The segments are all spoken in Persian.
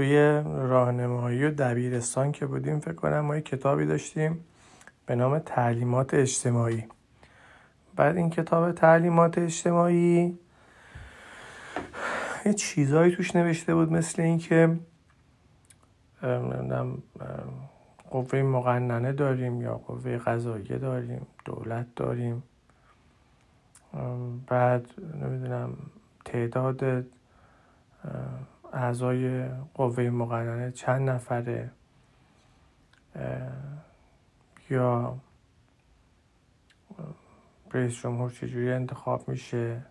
توی راهنمایی و دبیرستان که بودیم فکر کنم ما یه کتابی داشتیم به نام تعلیمات اجتماعی. بعد این کتاب تعلیمات اجتماعی یه چیزهایی توش نوشته بود مثل اینکه قوه مقننه داریم یا قوه قضاییه داریم دولت داریم. بعد نمی‌دونم تعداد اعضای قوه مقننه چند نفره یا رئیس جمهور چجوری انتخاب میشه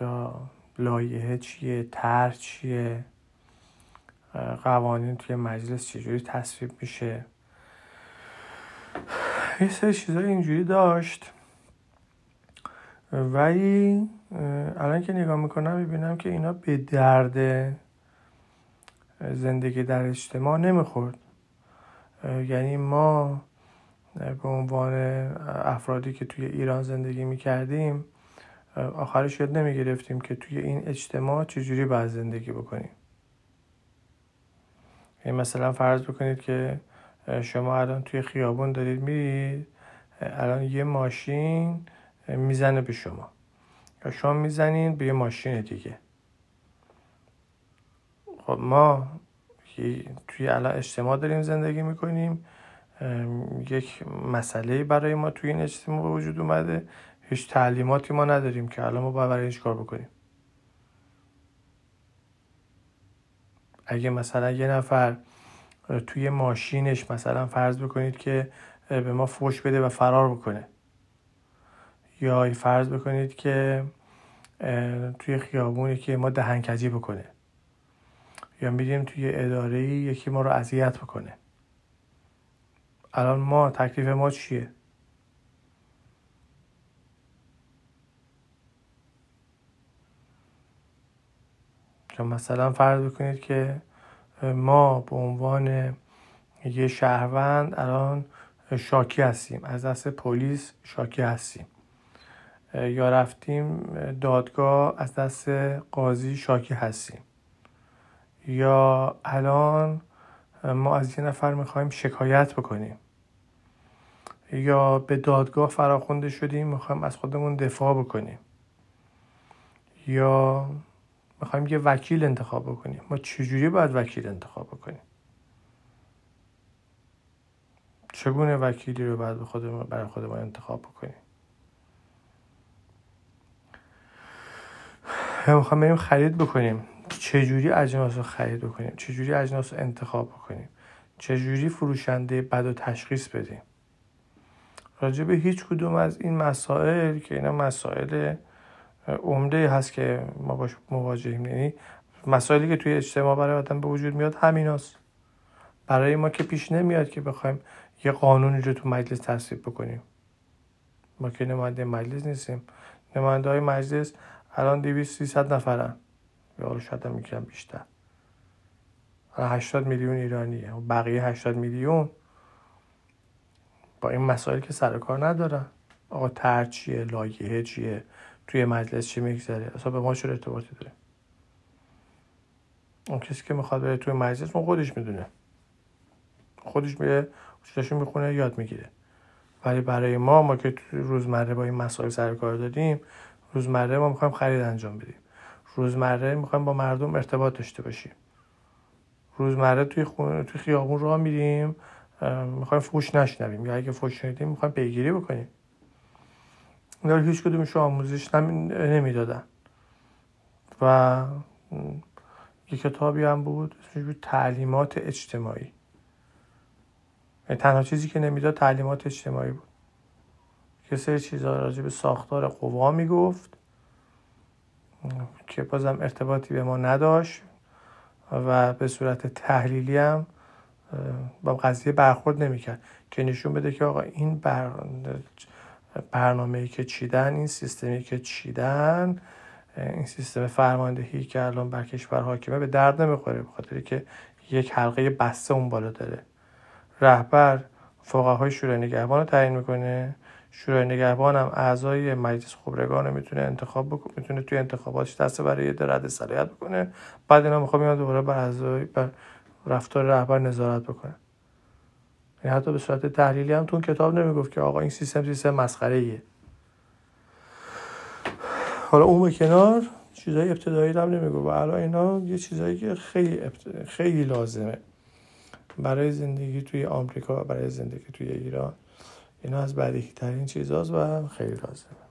یا لایحه چیه طرح چیه قوانین توی مجلس چجوری تصویب میشه. یه سری اینجوری داشت. ولی الان که نگاه می‌کنم می‌بینم که اینا به درد زندگی در اجتماع نمی‌خورد. یعنی ما به عنوان افرادی که توی ایران زندگی می‌کردیم آخرش یاد نمی‌گرفتیم که توی این اجتماع چجوری باید زندگی بکنیم. یعنی مثلا فرض بکنید که شما الان توی خیابون دارید میرید الان یه ماشین می‌زنه به شما. یا شما می‌زنین به یه ماشین دیگه. خب ما توی الان اجتماع داریم زندگی می‌کنیم. یک مسئله برای ما توی این اجتماع وجود اومده. هیچ تعلیماتی ما نداریم که الان ما باید برای کار بکنیم. اگه مثلا یه نفر توی ماشینش مثلا فرض بکنید که به ما فوش بده و فرار بکنه. یا فرض بکنید که توی خیابونی که ما دهنکجی بکنه. یا میریم توی اداره یکی ما رو اذیت بکنه. الان ما تکلیف ما چیه؟ یا مثلا فرض بکنید که ما به عنوان یه شهروند الان شاکی هستیم. از دست پلیس شاکی هستیم. یا رفتیم دادگاه از دست قاضی شاکی هستیم. یا الان ما از یه نفر می‌خوایم شکایت بکنیم. یا به دادگاه فراخونده شدیم می‌خوایم از خودمون دفاع بکنیم. یا می‌خوایم یه وکیل انتخاب بکنیم. ما چجوری باید وکیل انتخاب بکنیم؟ چگونه وکیلی رو باید خودمون برای خودمون انتخاب بکنیم؟ می‌خوایم بریم خرید بکنیم. چجوری اجناس رو خرید بکنیم؟ چجوری اجناس رو انتخاب بکنیم؟ چجوری فروشنده بد و تشخیص بدیم؟ راجع به هیچ کدوم از این مسائل که اینا مسائل عمده هست که ما باش مواجهیم. یعنی مسائلی که توی اجتماع برای آدم به وجود میاد همیناست. برای ما که پیش نمیاد که بخوایم یه قانونی رو تو مجلس تصویب بکنیم. ما که نماینده مجلس نیستیم. نماینده های مجلس الان 200 300 نفرن. یا حالا شاید هم میگم بیشتر. 80 میلیون ایرانیه. و بقیه 80 میلیون با این مسائل که سر کار ندارن. آقا تر چیه؟ لایحه چیه؟ توی مجلس چی میگذره؟ اصلا به ما چه ارتباطی داره؟ اون کسی که می‌خواد بره توی مجلس اون خودش می‌دونه. خودش میره چیزاشو می‌خونه یاد می‌گیره. ولی برای ما ما که روزمره با این مسائل سر کار داریم روزمره ما می‌خوایم خرید انجام بدیم. روزمره می‌خوایم با مردم ارتباط داشته باشیم. روزمره توی خونه توی خیابون راه میریم می‌خوایم فوش نشنویم. یا اگه فوش شنیدیم می‌خوایم پیگیری بکنیم. اینا هیچ کدومش آموزش نمی‌دادن. و یه کتابی هم بود تعلیمات اجتماعی. یعنی تنها چیزی که نمی‌داد تعلیمات اجتماعی بود. که سری چیزا راجع به ساختار قوا می‌گفت که بازم ارتباطی به ما نداشت و به صورت تحلیلی هم با قضیه برخورد نمی‌کرد. که نشون بده که آقا این بر... برنامه که چیدن این سیستمی که چیدن این سیستم فرماندهی که الان بر کشور حاکمه به درد نمی‌خوره به خاطر که یک حلقه بسته اون بالا داره. رهبر فقهای شورای نگهبان رو تعیین می‌کنه. شورای نگهبان هم اعضای مجلس خبرگان می‌تونه انتخاب بکنه می‌تونه توی انتخاباتش دست برای رد صلاحیت بکنه. بعد اینا می‌خوام میاد دوباره بر اعضای بر رفتار رهبر نظارت بکنه. یعنی حتی به صورت تحلیلی هم تو کتاب نمی‌گفت که آقا این سیستم سیستم مسخره ایه حالا اون به کنار چیزای ابتدایی هم نمیگو و الان اینا یه چیزایی که خیلی خیلی لازمه. برای زندگی توی آمریکا برای زندگی توی ایران. اینا از بدیهی ترین چیزاست و خیلی لازمه.